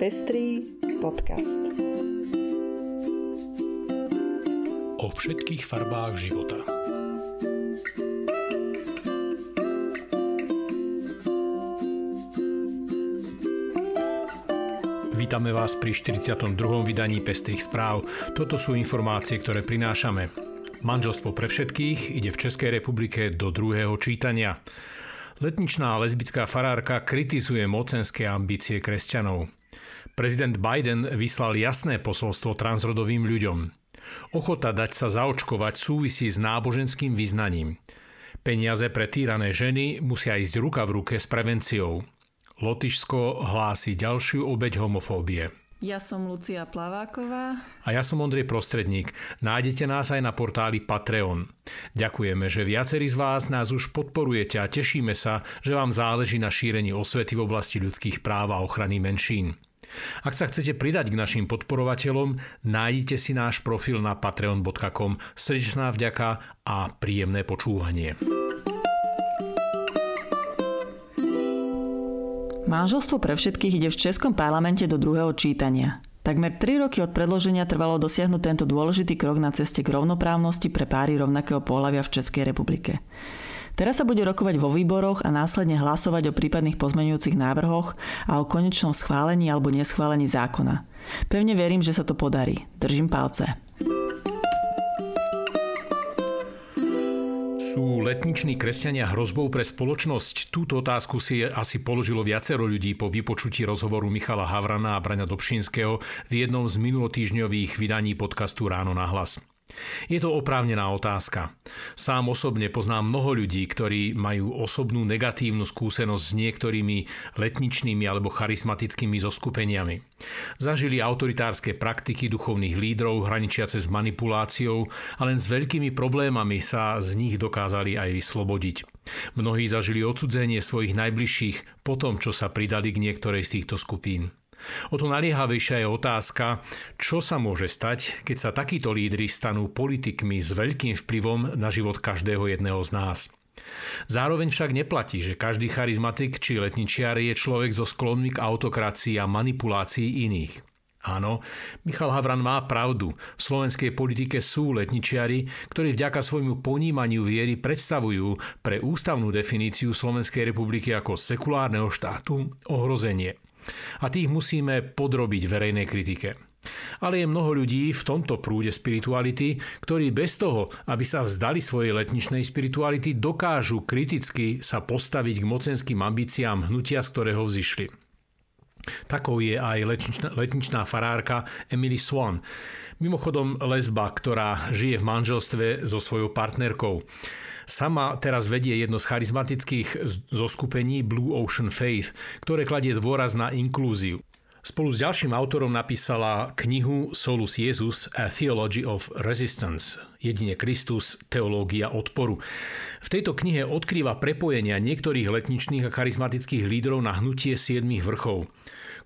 Pestrý podcast. O všetkých farbách života. Vítame vás pri 42. vydaní Pestrých správ. Toto sú informácie, ktoré prinášame. Manželstvo pre všetkých ide v Českej republike do druhého čítania. Letničná lesbická farárka kritizuje mocenské ambície kresťanov. Prezident Biden vyslal jasné posolstvo transrodovým ľuďom. Ochota dať sa zaočkovať súvisí s náboženským vyznaním. Peniaze pre týrané ženy musia ísť ruka v ruke s prevenciou. Lotyšsko hlási ďalšiu obeď homofóbie. Ja som Lucia Plaváková. A ja som Ondrej Prostredník. Nájdete nás aj na portáli Patreon. Ďakujeme, že viacerí z vás nás už podporujete a tešíme sa, že vám záleží na šírení osvety v oblasti ľudských práv a ochrany menšín. Ak sa chcete pridať k našim podporovateľom, nájdite si náš profil na patreon.com. Srdečná vďaka a príjemné počúvanie. Manželstvo pre všetkých ide v Českom parlamente do druhého čítania. Takmer 3 roky od predloženia trvalo dosiahnuť tento dôležitý krok na ceste k rovnoprávnosti pre páry rovnakého pohľavia v Českej republike. Teraz sa bude rokovať vo výboroch a následne hlasovať o prípadných pozmeňujúcich návrhoch a o konečnom schválení alebo neschválení zákona. Pevne verím, že sa to podarí. Držím palce. Sú letniční kresťania hrozbou pre spoločnosť? Túto otázku si asi položilo viacero ľudí po vypočutí rozhovoru Michala Havrana a Braňa Dobšinského v jednom z minulotýždňových vydaní podcastu Ráno na hlas. Je to oprávnená otázka. Sám osobne poznám mnoho ľudí, ktorí majú osobnú negatívnu skúsenosť s niektorými letničnými alebo charizmatickými zoskupeniami. Zažili autoritárske praktiky duchovných lídrov hraničiace s manipuláciou a len s veľkými problémami sa z nich dokázali aj vyslobodiť. Mnohí zažili odsudzenie svojich najbližších po tom, čo sa pridali k niektorej z týchto skupín. O to naliehavejšia je otázka, čo sa môže stať, keď sa takíto lídry stanú politikmi s veľkým vplyvom na život každého jedného z nás. Zároveň však neplatí, že každý charizmatik či letničiar je človek so sklonmi k autokracii a manipulácii iných. Áno, Michal Havran má pravdu. V slovenskej politike sú letničiari, ktorí vďaka svojmu ponímaniu viery predstavujú pre ústavnú definíciu Slovenskej republiky ako sekulárneho štátu ohrozenie a tých musíme podrobiť verejnej kritike. Ale je mnoho ľudí v tomto prúde spirituality, ktorí bez toho, aby sa vzdali svojej letničnej spirituality, dokážu kriticky sa postaviť k mocenským ambíciám hnutia, z ktorého vzýšli. Takou je aj letničná, letničná farárka Emily Swan. Mimochodom lesba, ktorá žije v manželstve so svojou partnerkou. Sama teraz vedie jedno z charizmatických zoskupení Blue Ocean Faith, ktoré kladie dôraz na inklúziu. Spolu s ďalším autorom napísala knihu Solus Jesus a Theology of Resistance, jedine Kristus, teológia odporu. V tejto knihe odkrýva prepojenia niektorých letničných a charizmatických lídrov na hnutie siedmých vrchov.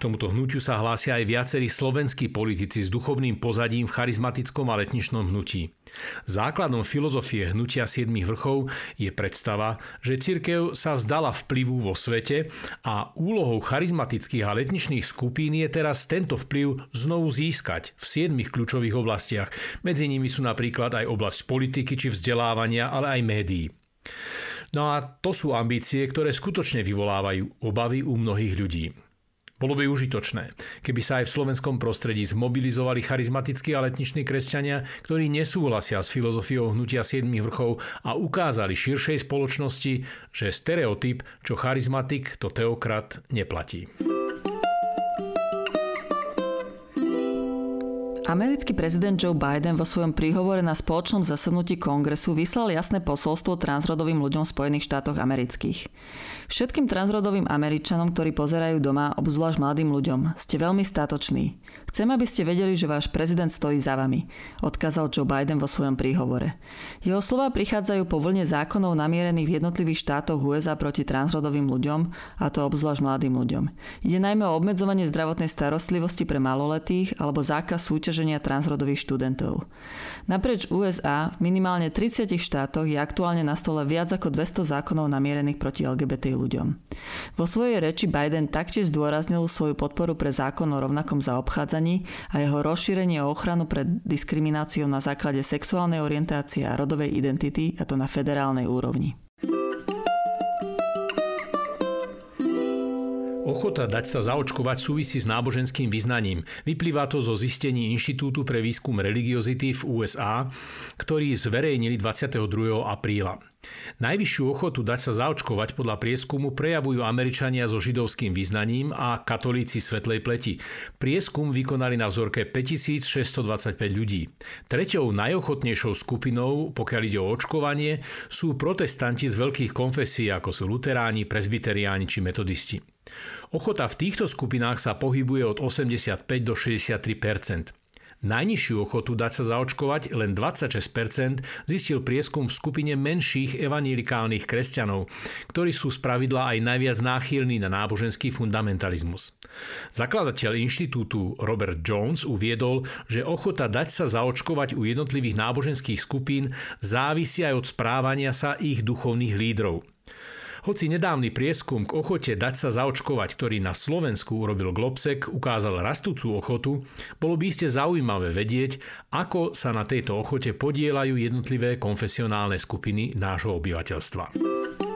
K tomuto hnutiu sa hlásia aj viacerí slovenskí politici s duchovným pozadím v charizmatickom a letničnom hnutí. Základom filozofie hnutia siedmých vrchov je predstava, že cirkev sa vzdala vplyvu vo svete a úlohou charizmatických a letničných skupín je teraz tento vplyv znovu získať v siedmých kľúčových oblastiach. Medzi nimi sú napríklad aj oblasť politiky či vzdelávania, ale aj médií. No a to sú ambície, ktoré skutočne vyvolávajú obavy u mnohých ľudí. Bolo by užitočné, keby sa aj v slovenskom prostredí zmobilizovali charizmatickí a letniční kresťania, ktorí nesúhlasia s filozofiou hnutia 7 vrchov a ukázali širšej spoločnosti, že stereotyp, čo charizmatik, to teokrat neplatí. Americký prezident Joe Biden vo svojom príhovore na spoločnom zasadnutí kongresu vyslal jasné posolstvo transrodovým ľuďom v Spojených štátoch amerických. Všetkým transrodovým Američanom, ktorí pozerajú doma, obzvlášť mladým ľuďom, ste veľmi statoční. Chcem, aby ste vedeli, že váš prezident stojí za vami, odkázal Joe Biden vo svojom príhovore. Jeho slova prichádzajú po vlne zákonov namierených v jednotlivých štátoch USA proti transrodovým ľuďom, a to obzvlášť mladým ľuďom. Ide najmä o obmedzovanie zdravotnej starostlivosti pre maloletých alebo zákaz súťaženia transrodových študentov. Naprieč USA v minimálne 30 štátoch je aktuálne na stole viac ako 200 zákonov namierených proti LGBT ľuďom. Vo svojej reči Biden taktiež zdôraznil svoju podporu pre zákon o rovnakom zaobchádzaní a jeho rozšírenie o ochranu pred diskrimináciou na základe sexuálnej orientácie a rodovej identity, a to na federálnej úrovni. Ochota dať sa zaočkovať súvisí s náboženským vyznaním. Vyplýva to zo zistení Inštitútu pre výskum religiozity v USA, ktorý zverejnili 22. apríla. Najvyššiu ochotu dať sa zaočkovať podľa prieskumu prejavujú Američania so židovským vyznaním a katolíci svetlej pleti. Prieskum vykonali na vzorke 5625 ľudí. Treťou najochotnejšou skupinou, pokiaľ ide o očkovanie, sú protestanti z veľkých konfesí, ako sú luteráni, presbyteriáni či metodisti. Ochota v týchto skupinách sa pohybuje od 85 do 63 Najnižšiu ochotu dať sa zaočkovať, len 26%, zistil prieskum v skupine menších evanielikálnych kresťanov, ktorí sú spravidla aj najviac náchylní na náboženský fundamentalizmus. Zakladateľ inštitútu Robert Jones uviedol, že ochota dať sa zaočkovať u jednotlivých náboženských skupín závisí aj od správania sa ich duchovných lídrov. Hoci nedávny prieskum k ochote dať sa zaočkovať, ktorý na Slovensku urobil Globsek, ukázal rastúcu ochotu, bolo by iste zaujímavé vedieť, ako sa na tejto ochote podielajú jednotlivé konfesionálne skupiny nášho obyvateľstva.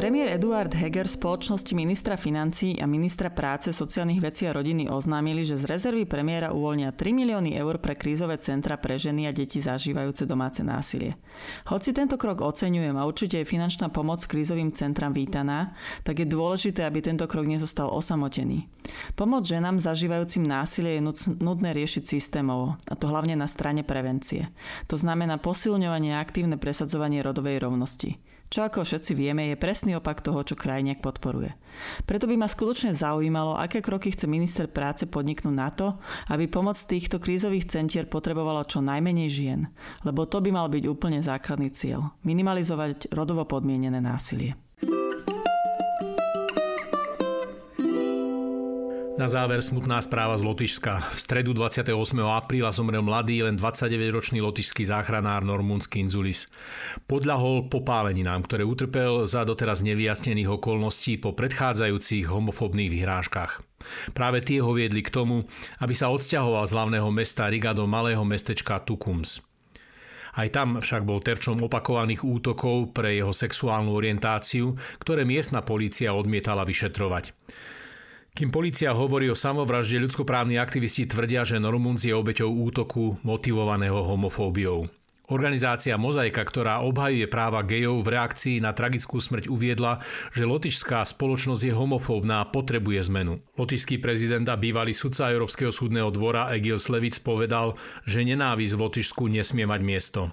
Premiér Eduard Heger spoločnosti ministra financí a ministra práce, sociálnych vecí a rodiny oznámili, že z rezervy premiéra uvoľnia 3 milióny eur pre krízové centra pre ženy a deti zažívajúce domáce násilie. Hoci tento krok oceňujem a určite je finančná pomoc krízovým centram vítaná, tak je dôležité, aby tento krok nezostal osamotený. Pomoc ženám zažívajúcim násilie je nutné riešiť systémovo, a to hlavne na strane prevencie. To znamená posilňovanie a aktívne presadzovanie rodovej rovnosti čo ako všetci vieme je presný opak toho, čo krajniak podporuje. Preto by ma skutočne zaujímalo, aké kroky chce minister práce podniknúť na to, aby pomoc týchto krízových centier potrebovala čo najmenej žien, lebo to by mal byť úplne základný cieľ. Minimalizovať rodovo podmienené násilie. Na záver smutná správa z Lotyšska. V stredu 28. apríla zomrel mladý, len 29-ročný lotyšský záchranár Normunský Inzulis. Podľahol popáleninám, ktoré utrpel za doteraz nevyjasnených okolností po predchádzajúcich homofobných vyhrážkach. Práve tie ho viedli k tomu, aby sa odsťahoval z hlavného mesta Riga do malého mestečka Tukums. Aj tam však bol terčom opakovaných útokov pre jeho sexuálnu orientáciu, ktoré miestna polícia odmietala vyšetrovať. Kým policia hovorí o samovražde, ľudskoprávni aktivisti tvrdia, že Normunc je obeťou útoku motivovaného homofóbiou. Organizácia Mozaika, ktorá obhajuje práva gejov v reakcii na tragickú smrť uviedla, že lotišská spoločnosť je homofóbna a potrebuje zmenu. Lotišský prezident a bývalý sudca Európskeho súdneho dvora Egil Slevic povedal, že nenávisť v Lotyšsku nesmie mať miesto.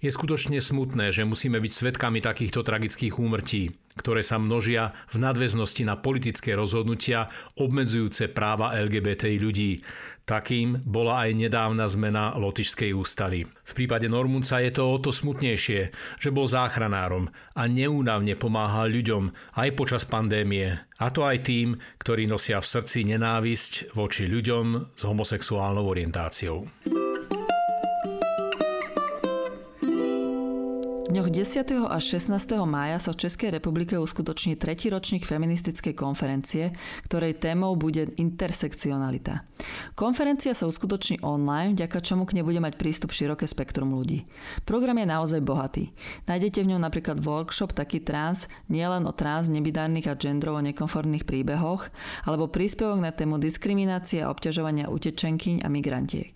Je skutočne smutné, že musíme byť svetkami takýchto tragických úmrtí, ktoré sa množia v nadväznosti na politické rozhodnutia obmedzujúce práva LGBT ľudí. Takým bola aj nedávna zmena Lotyšskej ústavy. V prípade Normunca je to o to smutnejšie, že bol záchranárom a neúnavne pomáhal ľuďom aj počas pandémie. A to aj tým, ktorí nosia v srdci nenávisť voči ľuďom s homosexuálnou orientáciou. Dňoch 10. až 16. mája sa v Českej republike uskutoční tretí ročník feministickej konferencie, ktorej témou bude intersekcionalita. Konferencia sa uskutoční online, vďaka čomu k nej bude mať prístup široké spektrum ľudí. Program je naozaj bohatý. Nájdete v ňom napríklad workshop taký trans, nielen o trans, nebidárnych a gendrovo nekonformných príbehoch, alebo príspevok na tému diskriminácie a obťažovania utečenkyň a migrantiek.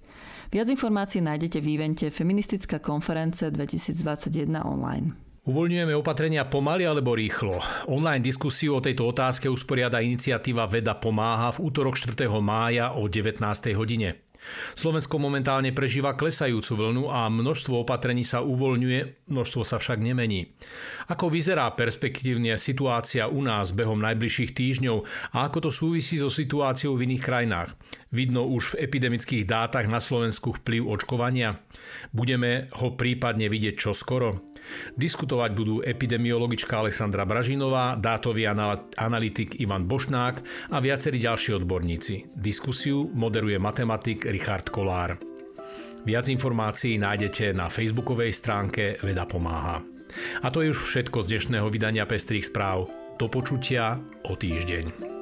Viac informácií nájdete v evente Feministická konference 2021 online. Uvoľňujeme opatrenia pomaly alebo rýchlo. Online diskusiu o tejto otázke usporiada iniciatíva Veda pomáha v útorok 4. mája o 19. hodine. Slovensko momentálne prežíva klesajúcu vlnu a množstvo opatrení sa uvoľňuje, množstvo sa však nemení. Ako vyzerá perspektívne situácia u nás behom najbližších týždňov a ako to súvisí so situáciou v iných krajinách? Vidno už v epidemických dátach na Slovensku vplyv očkovania? Budeme ho prípadne vidieť čoskoro? Diskutovať budú epidemiologička Alexandra Bražinová, dátový analytik Ivan Bošnák a viacerí ďalší odborníci. Diskusiu moderuje matematik Richard Kolár. Viac informácií nájdete na facebookovej stránke Veda pomáha. A to je už všetko z dnešného vydania Pestrých správ. Do počutia o týždeň.